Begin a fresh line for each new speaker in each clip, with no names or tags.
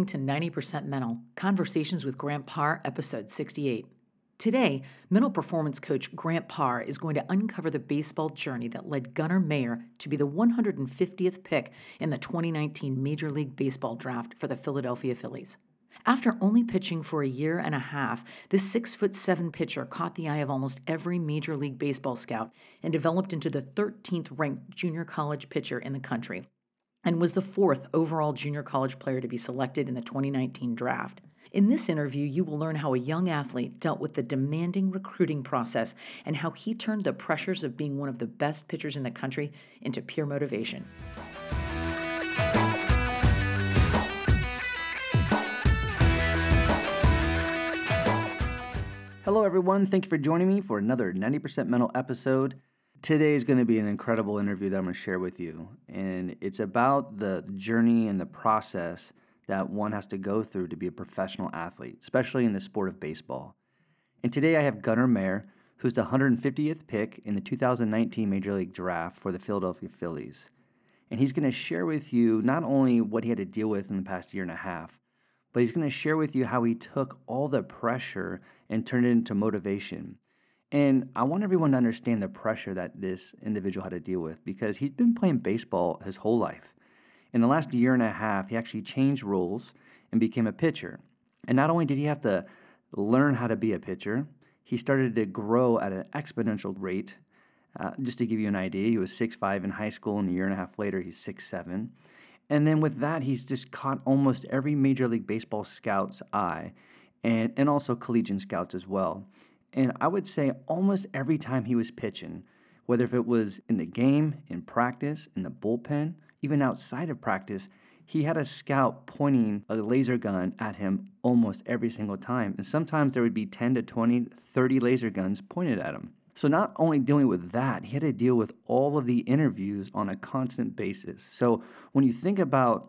Listening to 90% Mental Conversations with Grant Parr, episode 68. Today, mental performance coach Grant Parr is going to uncover the baseball journey that led Gunnar Mayer to be the 150th pick in the 2019 Major League Baseball draft for the Philadelphia Phillies. After only pitching for a year and a half, this six foot seven pitcher caught the eye of almost every Major League Baseball scout and developed into the 13th ranked junior college pitcher in the country, and was the fourth overall junior college player to be selected in the 2019 draft. In this interview, you will learn how a young athlete dealt with the demanding recruiting process and how he turned the pressures of being one of the best pitchers in the country into pure motivation.
Hello, everyone. Thank you for joining me for another 90% Mental episode. Today is going to be an incredible interview that I'm going to share with you. And it's about the journey and the process that one has to go through to be a professional athlete, especially in the sport of baseball. And today I have Gunnar Mayer, who's the 150th pick in the 2019 Major League Draft for the Philadelphia Phillies. And he's going to share with you not only what he had to deal with in the past year and a half, but he's going to share with you how he took all the pressure and turned it into motivation. And I want everyone to understand the pressure that this individual had to deal with because he'd been playing baseball his whole life. In the last year and a half, he actually changed roles and became a pitcher. And not only did he have to learn how to be a pitcher, he started to grow at an exponential rate. Uh, just to give you an idea, he was 6'5 in high school, and a year and a half later, he's 6'7. And then with that, he's just caught almost every Major League Baseball scout's eye and, and also collegiate scouts as well. And I would say almost every time he was pitching, whether if it was in the game, in practice, in the bullpen, even outside of practice, he had a scout pointing a laser gun at him almost every single time. And sometimes there would be 10 to 20, 30 laser guns pointed at him. So, not only dealing with that, he had to deal with all of the interviews on a constant basis. So, when you think about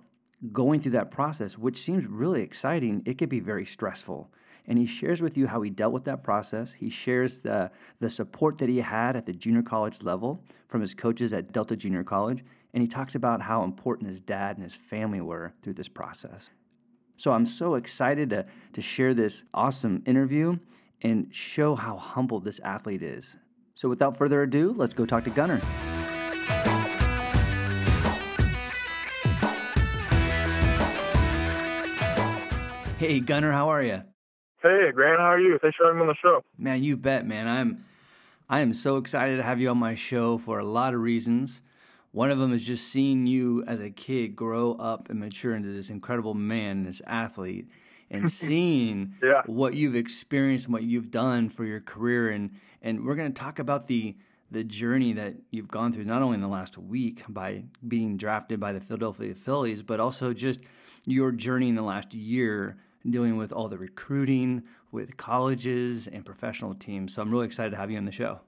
going through that process, which seems really exciting, it could be very stressful. And he shares with you how he dealt with that process. He shares the, the support that he had at the junior college level from his coaches at Delta Junior College. And he talks about how important his dad and his family were through this process. So I'm so excited to, to share this awesome interview and show how humble this athlete is. So without further ado, let's go talk to Gunnar. Hey Gunnar, how are you?
Hey Grant, how are you? Thanks for having me on the show.
Man, you bet, man. I'm I am so excited to have you on my show for a lot of reasons. One of them is just seeing you as a kid grow up and mature into this incredible man, this athlete and seeing
yeah.
what you've experienced and what you've done for your career and and we're going to talk about the the journey that you've gone through not only in the last week by being drafted by the Philadelphia Phillies but also just your journey in the last year dealing with all the recruiting with colleges and professional teams. So I'm really excited to have you on the show.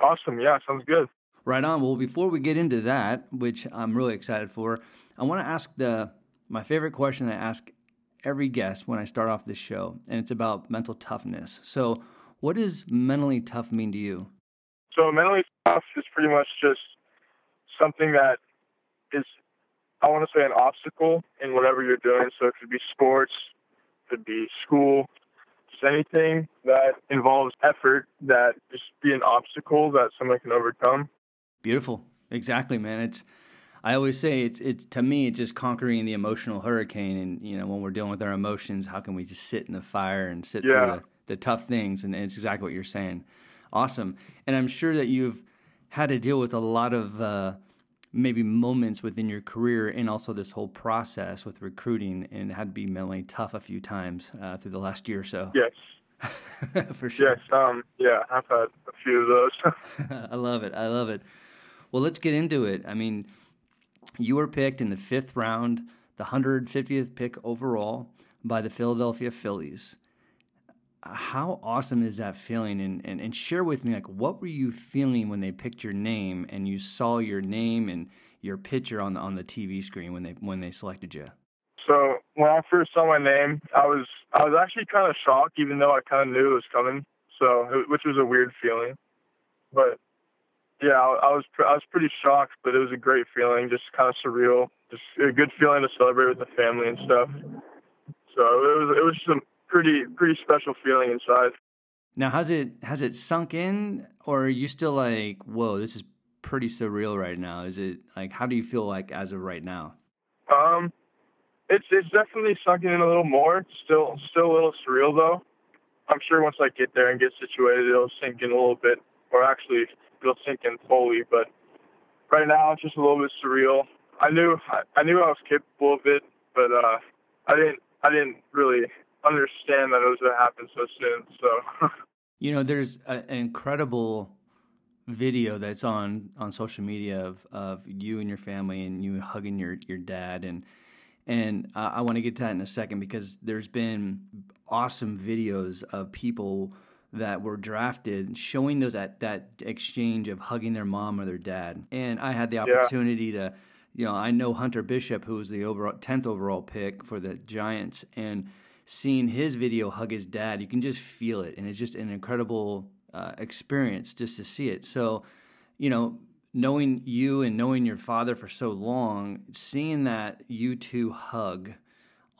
Awesome. Yeah, sounds good.
Right on. Well, before we get into that, which I'm really excited for, I want to ask the my favorite question I ask every guest when I start off this show, and it's about mental toughness. So, what does mentally tough mean to you?
So, mentally tough is pretty much just something that is, I want to say, an obstacle in whatever you're doing. So, it could be sports, could be school, just anything that involves effort that just be an obstacle that someone can overcome.
Beautiful. Exactly, man. It's I always say it's it's to me it's just conquering the emotional hurricane, and you know when we're dealing with our emotions, how can we just sit in the fire and sit
yeah.
through the, the tough things? And, and, it's exactly what you're saying. Awesome, and I'm sure that you've had to deal with a lot of uh, maybe moments within your career, and also this whole process with recruiting, and had to be mentally tough a few times uh, through the last year or so.
Yes.
For sure.
Yes. Um. Yeah. I've had a few of
those. I love it. I love it. Well, let's get into it. I mean, you were picked in the fifth round, the 150th pick overall by the Philadelphia Phillies. How awesome is that feeling? And, and, and share with me, like, what were you feeling when they picked your name and you saw your name and your picture on the, on the TV screen when they when they selected you?
So when I first saw my name, I was I was actually kind of shocked, even though I kind of knew it was coming. So which was a weird feeling, but yeah, I, I was I was pretty shocked, but it was a great feeling, just kind of surreal just a good feeling to celebrate with the family and stuff. So it was it was just pretty pretty special feeling inside.
Now, has it has it sunk in, or are you still like, whoa, this is pretty surreal right now? Is it like, how do you feel like as of right now?
Um, it's it's definitely sunken in a little more. Still still a little surreal though. I'm sure once I get there and get situated, it'll sink in a little bit, or actually it'll sink in fully. But right now, it's just a little bit surreal. I knew I knew I was capable of it, but uh, I didn't I didn't really understand that it was going to happen so soon. So,
you know, there's a, an incredible video that's on on social media of of you and your family and you hugging your your dad and and uh, I want to get to that in a second because there's been awesome videos of people that were drafted showing those that that exchange of hugging their mom or their dad and I had the opportunity yeah. to you know I know Hunter Bishop who was the overall 10th overall pick for the Giants and seeing his video hug his dad, you can just feel it, and it's just an incredible uh, experience just to see it. So, you know, knowing you and knowing your father for so long, seeing that you two hug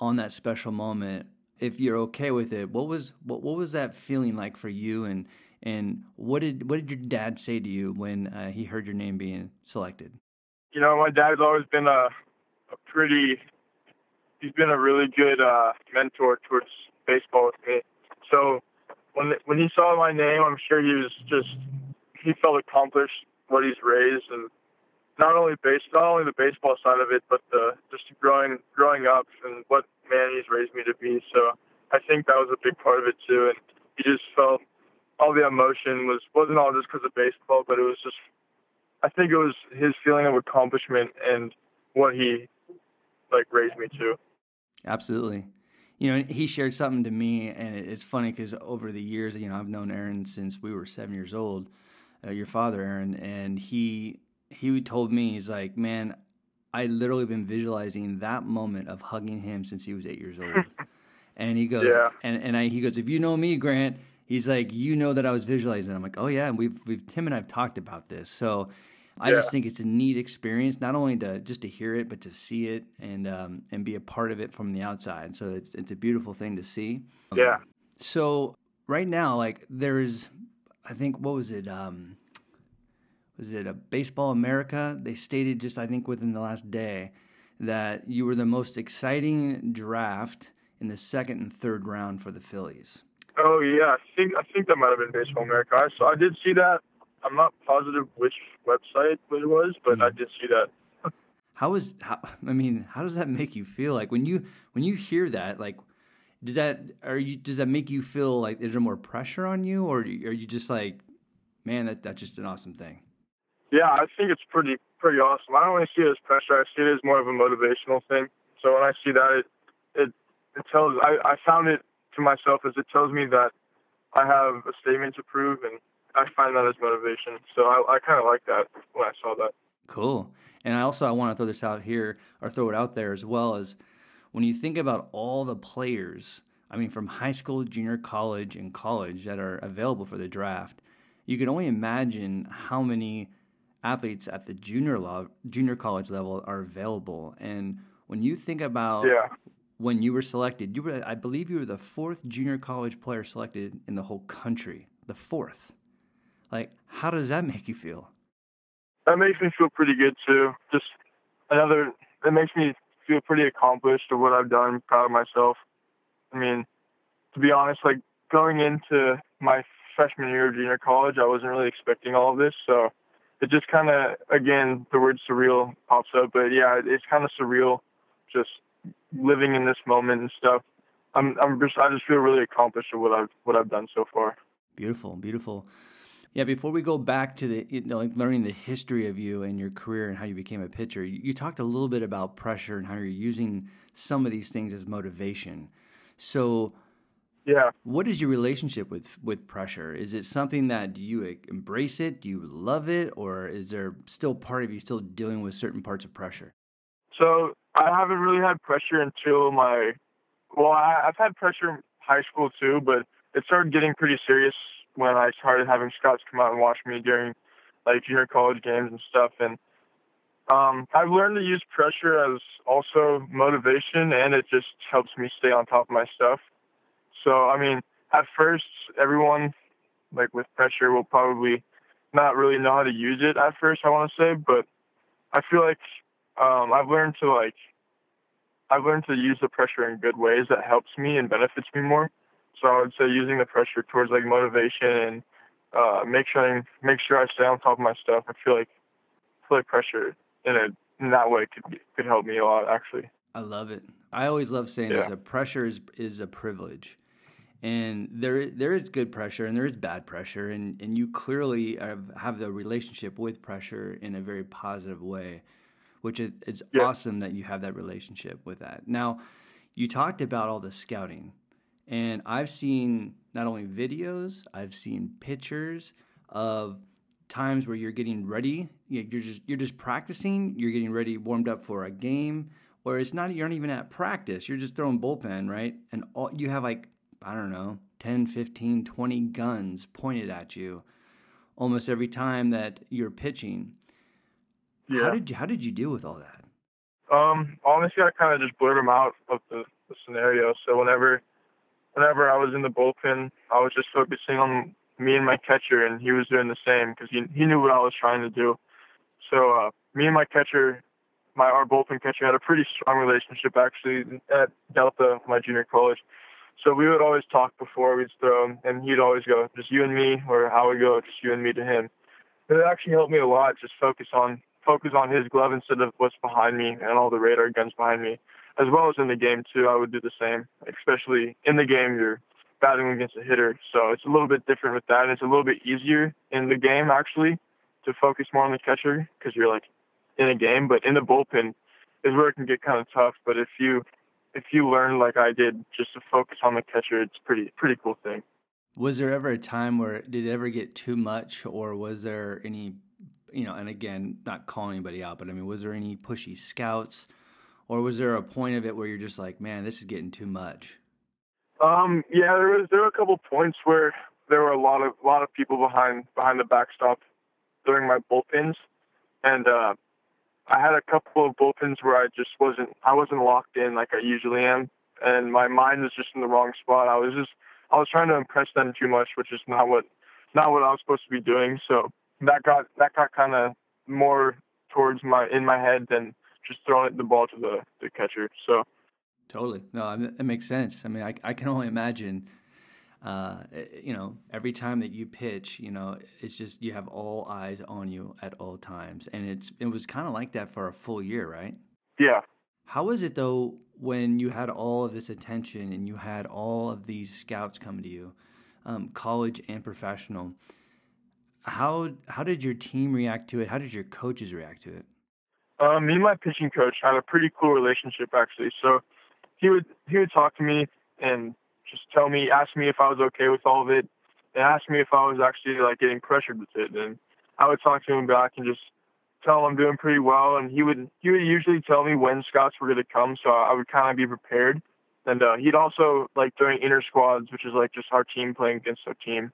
on that special moment, if you're okay with it, what was what what was that feeling like for you, and and what did what did your dad say to you when uh, he heard your name being selected?
You know, my dad's always been a a pretty he's been a really good uh, mentor towards baseball with me. So when when he saw my name, I'm sure he was just he felt accomplished what he's raised and not only base not only the baseball side of it, but the just growing growing up and what man he's raised me to be. So I think that was a big part of it too. And he just felt all the emotion was wasn't all just because of baseball, but it was just I think it was his feeling of accomplishment and what he like raised me to.
Absolutely. You know, he shared something to me, and it's funny because over the years, you know, I've known Aaron since we were seven years old. Uh, your father, Aaron, and he he told me he's like, man, I literally been visualizing that moment of hugging him since he was eight years old. and he goes, yeah. and and I, he goes, if you know me, Grant, he's like, you know that I was visualizing. I'm like, oh yeah, we've we've Tim and I've talked about this, so I yeah. just think it's a neat experience, not only to just to hear it, but to see it and um, and be a part of it from the outside. So it's it's a beautiful thing to see.
Yeah.
So right now, like there's, I think what was it? Um, was it a Baseball America? They stated just I think within the last day that you were the most exciting draft in the second and third round for the Phillies.
Oh yeah, I think I think that might have been Baseball America. I saw I did see that. I'm not positive which website it was, but mm. I did see that.
how is how? I mean, how does that make you feel? Like when you when you hear that, like does that are you does that make you feel like is there more pressure on you, or are you just like, man, that that's just an awesome thing?
Yeah, I think it's pretty pretty awesome. I don't really see it as pressure. I see it as more of a motivational thing. So when I see that, it it it tells. I I found it to myself as it tells me that I have a statement to prove and I find that as motivation. So I, I kind of like that when I saw that.
Cool. And I also I want to throw this out here or throw it out there as well as when you think about all the players, I mean from high school, junior college, and college that are available for the draft, you can only imagine how many athletes at the junior lo- junior college level are available. And when you think about
yeah.
when you were selected, you were I believe you were the fourth junior college player selected in the whole country. The fourth. Like, how does that make you feel?
That makes me feel pretty good too. Just another, it makes me feel pretty accomplished of what I've done, proud of myself. I mean, to be honest, like going into my freshman year of junior college, I wasn't really expecting all of this. So it just kind of, again, the word surreal pops up. But yeah, it's kind of surreal just living in this moment and stuff. I'm, I'm just, I just feel really accomplished of what I've, what I've done so far.
Beautiful, beautiful. Yeah, before we go back to the you know, like learning the history of you and your career and how you became a pitcher, you, you talked a little bit about pressure and how you're using some of these things as motivation. So,
yeah,
what is your relationship with with pressure? Is it something that do you embrace it? Do you love it, or is there still part of you still dealing with certain parts of pressure?
So I haven't really had pressure until my well, I, I've had pressure in high school too, but it started getting pretty serious when I started having scouts come out and watch me during like junior college games and stuff. And Um, I've learned to use pressure as also motivation, and it just helps me stay on top of my stuff. So, I mean, at first, everyone like with pressure will probably not really know how to use it at first. I want to say, but I feel like um, I've learned to like I've learned to use the pressure in good ways that helps me and benefits me more. So I would say using the pressure towards like motivation and uh, make sure I, make sure I stay on top of my stuff. I feel like I feel like pressure in a in that way could be, could help me a lot actually.
I love it. I always love saying yeah. this: that pressure is is a privilege, and there there is good pressure and there is bad pressure, and and you clearly have, have the relationship with pressure in a very positive way which is it's yeah. awesome that you have that relationship with that. Now, you talked about all the scouting, and I've seen not only videos, I've seen pictures of times where you're getting ready. You're just you're just practicing. You're getting ready, warmed up for a game, or it's not. You're not even at practice. You're just throwing bullpen, right? And all you have like I don't know, 10, 15, 20 guns pointed at you almost every time that you're pitching. Yeah. How did you How did you deal with all that?
Um, honestly, I kind of just blurred them out of the, the scenario. So whenever, whenever I was in the bullpen, I was just focusing on me and my catcher, and he was doing the same because he he knew what I was trying to do. So uh, me and my catcher, my our bullpen catcher, had a pretty strong relationship actually at Delta, my junior college. So we would always talk before we'd throw, and he'd always go, just you and me, or I would go, just you and me to him. It actually helped me a lot, just focus on focus on his glove instead of what's behind me and all the radar guns behind me, as well as in the game too. I would do the same, especially in the game you're batting against a hitter, so it's a little bit different with that. It's a little bit easier in the game actually to focus more on the catcher because you're like in a game, but in the bullpen is where it can get kind of tough. But if you if you learn like I did just to focus on the catcher, it's pretty pretty cool thing.
Was there ever a time where did it ever get too much, or was there any you know, and again, not calling anybody out, but I mean, was there any pushy scouts, or was there a point of it where you're just like, man, this is getting too much?
Um, yeah, there was there were a couple points where there were a lot of a lot of people behind behind the backstop during my bullpens, and uh, I had a couple of bullpens where I just wasn't I wasn't locked in like I usually am, and my mind was just in the wrong spot. I was just I was trying to impress them too much, which is not what not what I was supposed to be doing. So that got that got kind of more towards my in my head than just throwing the ball to the, the catcher. So
totally, no, it makes sense. I mean, I I can only imagine. Uh, eh, you know, every time that you pitch, you know, it's just you have all eyes on you at all times, and it's it was kind of like that for a full year, right?
Yeah.
How was it though when you had all of this attention and you had all of these scouts coming to you, um, college and professional? How how did your team react to it? How did your coaches react to it?
Um, me and my pitching coach had a pretty cool relationship actually. So he would he would talk to me and just tell me, ask me if I was okay with all of it, and ask me if I was actually like getting pressured with it. And I would talk to him back and just tell him I'm doing pretty well. And he would he would usually tell me when scouts were going to come, so I would kind of be prepared. And uh, he'd also like during inter squads, which is like just our team playing against our team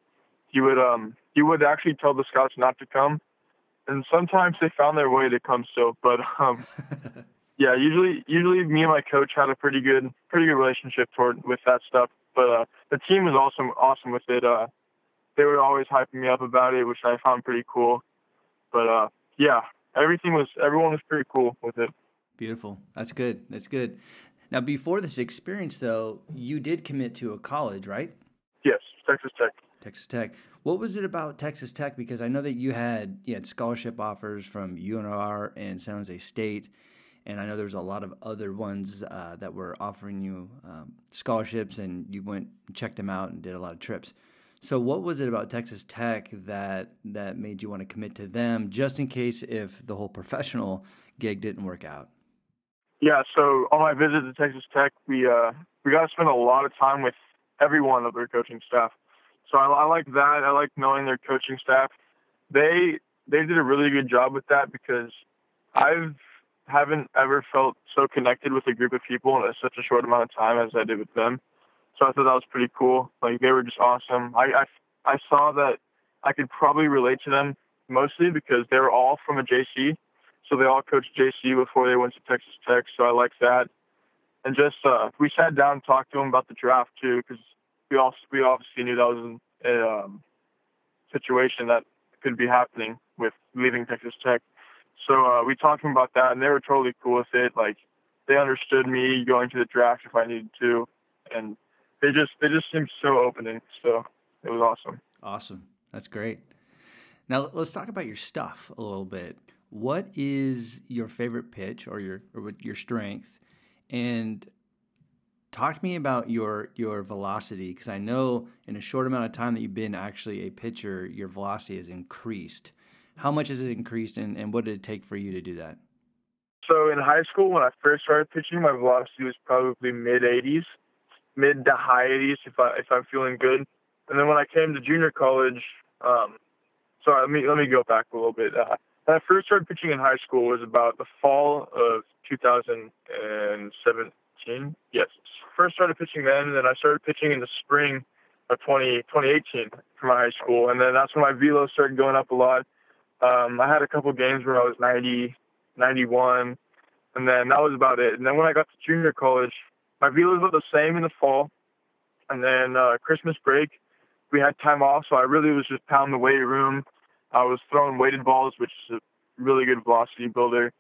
he would um he would actually tell the scouts not to come, and sometimes they found their way to come still. But um, yeah, usually usually me and my coach had a pretty good pretty good relationship toward with that stuff. But uh, the team was awesome awesome with it. Uh, they were always hyping me up about it, which I found pretty cool. But uh, yeah, everything was everyone was pretty cool with it.
Beautiful. That's good. That's good. Now, before this experience, though, you did commit to a college, right?
Yes, Texas Tech.
Texas Tech. What was it about Texas Tech? Because I know that you had you had scholarship offers from UNR and San Jose State, and I know there's a lot of other ones uh, that were offering you um, scholarships, and you went checked them out and did a lot of trips. So, what was it about Texas Tech that that made you want to commit to them, just in case if the whole professional gig didn't work out?
Yeah. So, on my visit to Texas Tech, we uh, we got to spend a lot of time with everyone of their coaching staff. So I, I like that. I like knowing their coaching staff. They they did a really good job with that because I've haven't ever felt so connected with a group of people in such a short amount of time as I did with them. So I thought that was pretty cool. Like they were just awesome. I I, I saw that I could probably relate to them mostly because they were all from a JC. so they all coached JC before they went to Texas Tech. So I like that. And just uh, we sat down and talked to them about the draft too, because we also we obviously knew that was a um, situation that could be happening with leaving Texas Tech. So uh, we talked about that, and they were totally cool with it. Like they understood me going to the draft if I needed to, and they just they just seemed so opening. So it was awesome.
Awesome, that's great. Now let's talk about your stuff a little bit. What is your favorite pitch or your or your strength? And talk to me about your your velocity because I know in a short amount of time that you've been actually a pitcher, your velocity has increased. How much has it increased, and, and what did it take for you to do that?
So in high school, when I first started pitching, my velocity was probably mid 80s, mid to high 80s if I if I'm feeling good. And then when I came to junior college, um, sorry, let me let me go back a little bit. Uh, when I first started pitching in high school was about the fall of 2017. Yes, first started pitching then, and then I started pitching in the spring of 20, 2018 for my high school, and then that's when my velo started going up a lot. Um, I had a couple games where I was 90, 91, and then that was about it. And then when I got to junior college, my velos were the same in the fall, and then uh, Christmas break, we had time off, so I really was just pounding the weight room. I was throwing weighted balls, which is a really good velocity builder.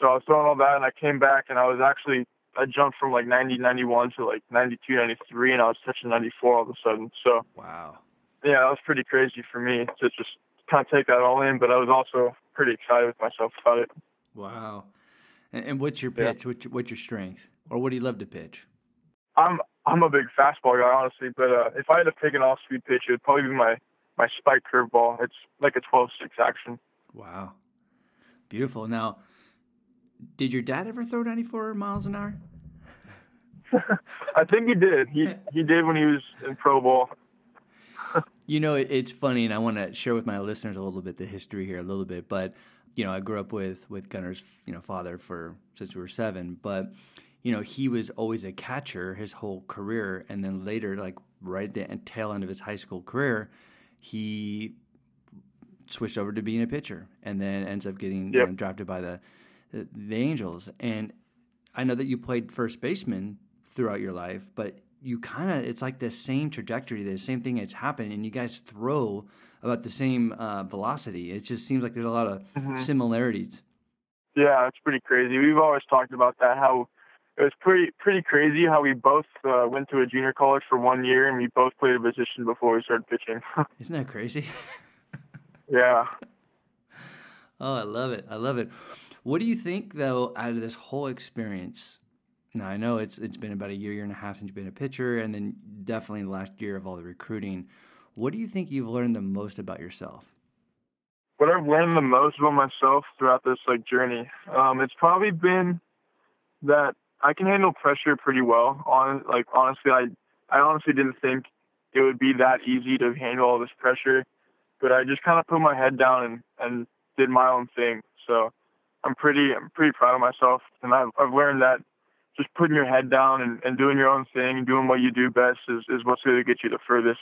So I was throwing all that, and I came back, and I was actually I jumped from like 90, 91 to like 92, 93, and I was touching 94 all of a sudden. So
wow,
yeah, that was pretty crazy for me to just kind of take that all in. But I was also pretty excited with myself about it.
Wow. And, and what's your pitch? Yeah. What's, your, what's your strength, or what do you love to pitch?
I'm I'm a big fastball guy, honestly. But uh, if I had to pick an off-speed pitch, it would probably be my my spike curveball. It's like a 12-6 action.
Wow, beautiful. Now, did your dad ever throw 94 miles an hour?
I think he did. He he did when he was in pro ball.
you know, it's funny, and I want to share with my listeners a little bit the history here, a little bit. But you know, I grew up with with Gunnar's you know father for since we were seven, but you know, he was always a catcher his whole career, and then later, like right at the tail end of his high school career, he switched over to being a pitcher, and then ends up getting yep. you know, drafted by the, the the Angels. And I know that you played first baseman throughout your life, but you kind of it's like the same trajectory, the same thing that's happened, and you guys throw about the same uh, velocity. It just seems like there's a lot of mm-hmm. similarities.
Yeah, it's pretty crazy. We've always talked about that. How it was pretty pretty crazy how we both uh, went to a junior college for one year and we both played a position before we started pitching.
Isn't that crazy?
yeah.
Oh, I love it. I love it. What do you think though out of this whole experience? Now I know it's it's been about a year, year and a half since you've been a pitcher, and then definitely the last year of all the recruiting. What do you think you've learned the most about yourself?
What I've learned the most about myself throughout this like journey, um, it's probably been that I can handle pressure pretty well. On like honestly, I I honestly didn't think it would be that easy to handle all this pressure, but I just kind of put my head down and and did my own thing. So I'm pretty I'm pretty proud of myself, and I've I've learned that just putting your head down and, and doing your own thing and doing what you do best is, is what's going to get you the furthest.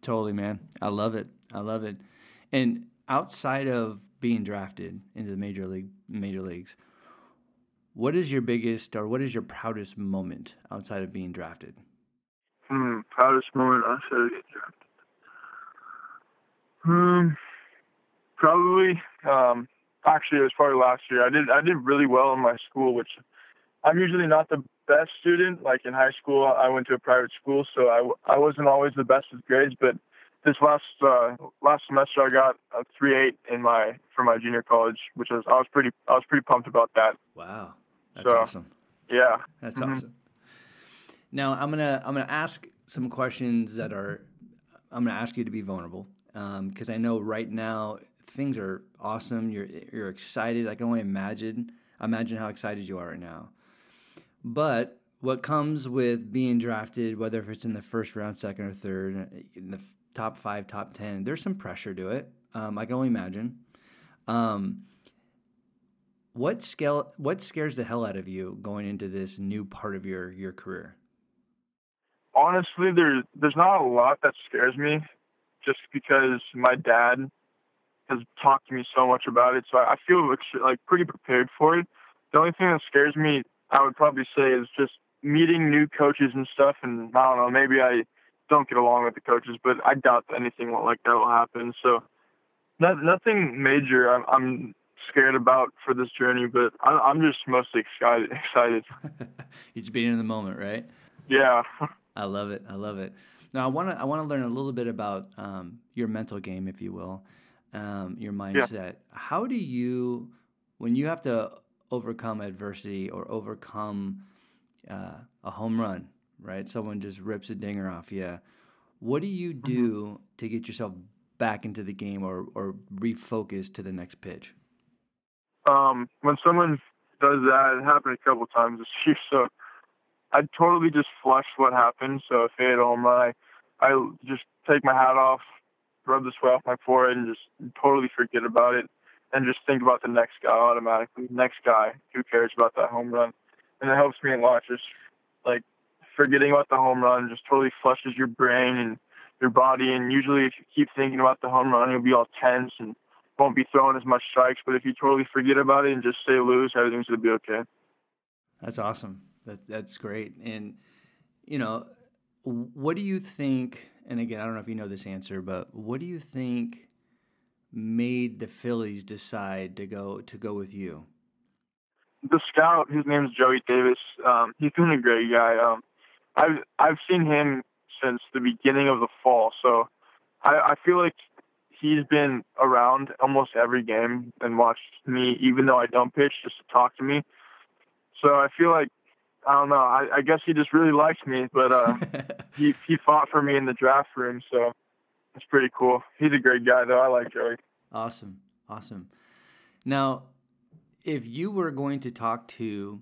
Totally, man. I love it. I love it. And outside of being drafted into the major league major leagues, what is your biggest or what is your proudest moment outside of being drafted?
Hmm, proudest moment outside of being drafted. Hmm, probably. Um, actually, it was probably last year. I did I did really well in my school, which I'm usually not the best student. Like in high school, I went to a private school, so I, I wasn't always the best with grades. But this last uh, last semester, I got a three eight in my for my junior college, which was I was pretty I was pretty pumped about that.
Wow, that's so, awesome.
Yeah,
that's mm-hmm. awesome. Now I'm gonna I'm gonna ask some questions that are I'm gonna ask you to be vulnerable because um, I know right now things are awesome. You're you're excited. I can only imagine imagine how excited you are right now. But what comes with being drafted, whether if it's in the first round, second or third, in the top five, top ten, there's some pressure to it. Um, I can only imagine. Um, what scale? What scares the hell out of you going into this new part of your your career?
Honestly, there's there's not a lot that scares me, just because my dad has talked to me so much about it, so I feel like pretty prepared for it. The only thing that scares me, I would probably say, is just meeting new coaches and stuff. And I don't know, maybe I don't get along with the coaches, but I doubt anything like that will happen. So, not, nothing major. I'm, I'm scared about for this journey, but I, am just mostly excited. Excited.
You're just being in the moment, right?
Yeah.
I love it. I love it. Now I want to I want to learn a little bit about um, your mental game, if you will, um, your mindset. Yeah. How do you, when you have to overcome adversity or overcome uh, a home run, right? Someone just rips a dinger off you. What do you do mm-hmm. to get yourself back into the game or or refocus to the next pitch?
Um, when someone does that, it happened a couple times this year. So I totally just flush what happened. So if they hit a home run, I, I just take my hat off, rub the sweat off my forehead, and just totally forget about it, and just think about the next guy automatically. Next guy, who cares about that home run? And it helps me a lot. Just like forgetting about the home run just totally flushes your brain and your body. And usually, if you keep thinking about the home run, you'll be all tense and won't be throwing as much strikes. But if you totally forget about it and just stay loose, everything's gonna be okay.
That's awesome. That that's great. And you know, what do you think? And again, I don't know if you know this answer, but what do you think made the Phillies decide to go to go with you?
The scout, his name's Joey Davis. Um, he's been a great guy. Um, I've I've seen him since the beginning of the fall, so I, I feel like he's been around almost every game and watched me, even though I don't pitch, just to talk to me. So I feel like I don't know. I, I guess he just really likes me, but uh, he he fought for me in the draft room, so it's pretty cool. He's a great guy, though. I like Joey.
Awesome, awesome. Now, if you were going to talk to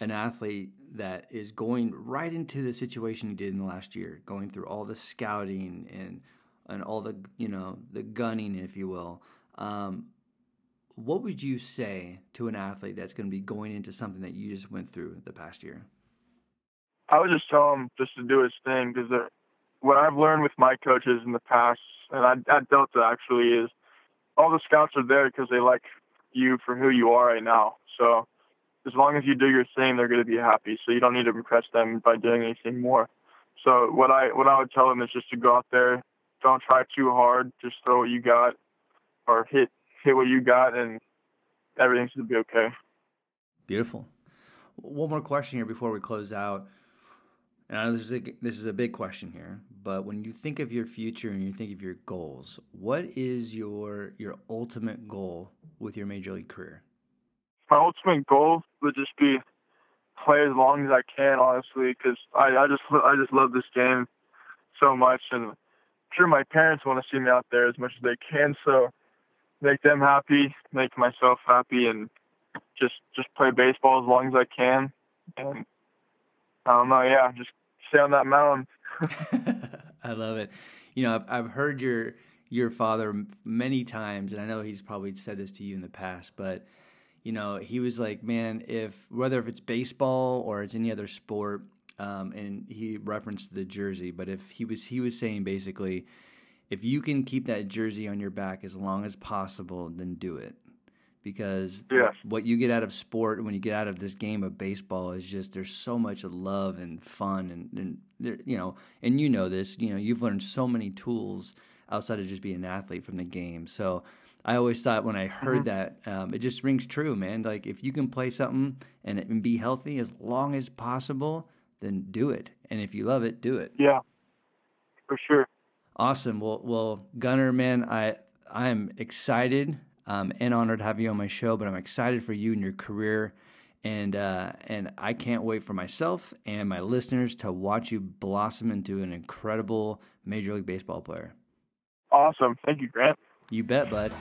an athlete that is going right into the situation you did in the last year, going through all the scouting and and all the you know the gunning, if you will. Um, what would you say to an athlete that's going to be going into something that you just went through the past year?
I would just tell him just to do his thing because what I've learned with my coaches in the past, and I, at Delta actually, is all the scouts are there because they like you for who you are right now. So as long as you do your thing, they're going to be happy. So you don't need to impress them by doing anything more. So what I what I would tell them is just to go out there, don't try too hard, just throw what you got, or hit hit what you got, and everything gonna be okay.
Beautiful. One more question here before we close out. And I know this is a, this is a big question here, but when you think of your future and you think of your goals, what is your your ultimate goal with your major league career?
My ultimate goal would just be play as long as I can, honestly, because I, I just I just love this game so much, and I'm sure my parents want to see me out there as much as they can. So make them happy, make myself happy, and just just play baseball as long as I can. And I don't know, yeah, just stay on that mound.
I love it. You know, I've, I've heard your your father many times, and I know he's probably said this to you in the past, but you know, he was like, man, if whether if it's baseball or it's any other sport, um, and he referenced the jersey, but if he was he was saying basically if you can keep that jersey on your back as long as possible, then do it. Because
yes.
what you get out of sport when you get out of this game of baseball is just there's so much love and fun and, and there, you know and you know this you know you've learned so many tools outside of just being an athlete from the game so I always thought when I heard mm-hmm. that um, it just rings true man like if you can play something and, and be healthy as long as possible then do it and if you love it do it
yeah for sure
Awesome. Well, well, Gunnar, man, I I am excited um, and honored to have you on my show. But I'm excited for you and your career, and uh, and I can't wait for myself and my listeners to watch you blossom into an incredible Major League Baseball player.
Awesome. Thank you, Grant.
You bet, bud.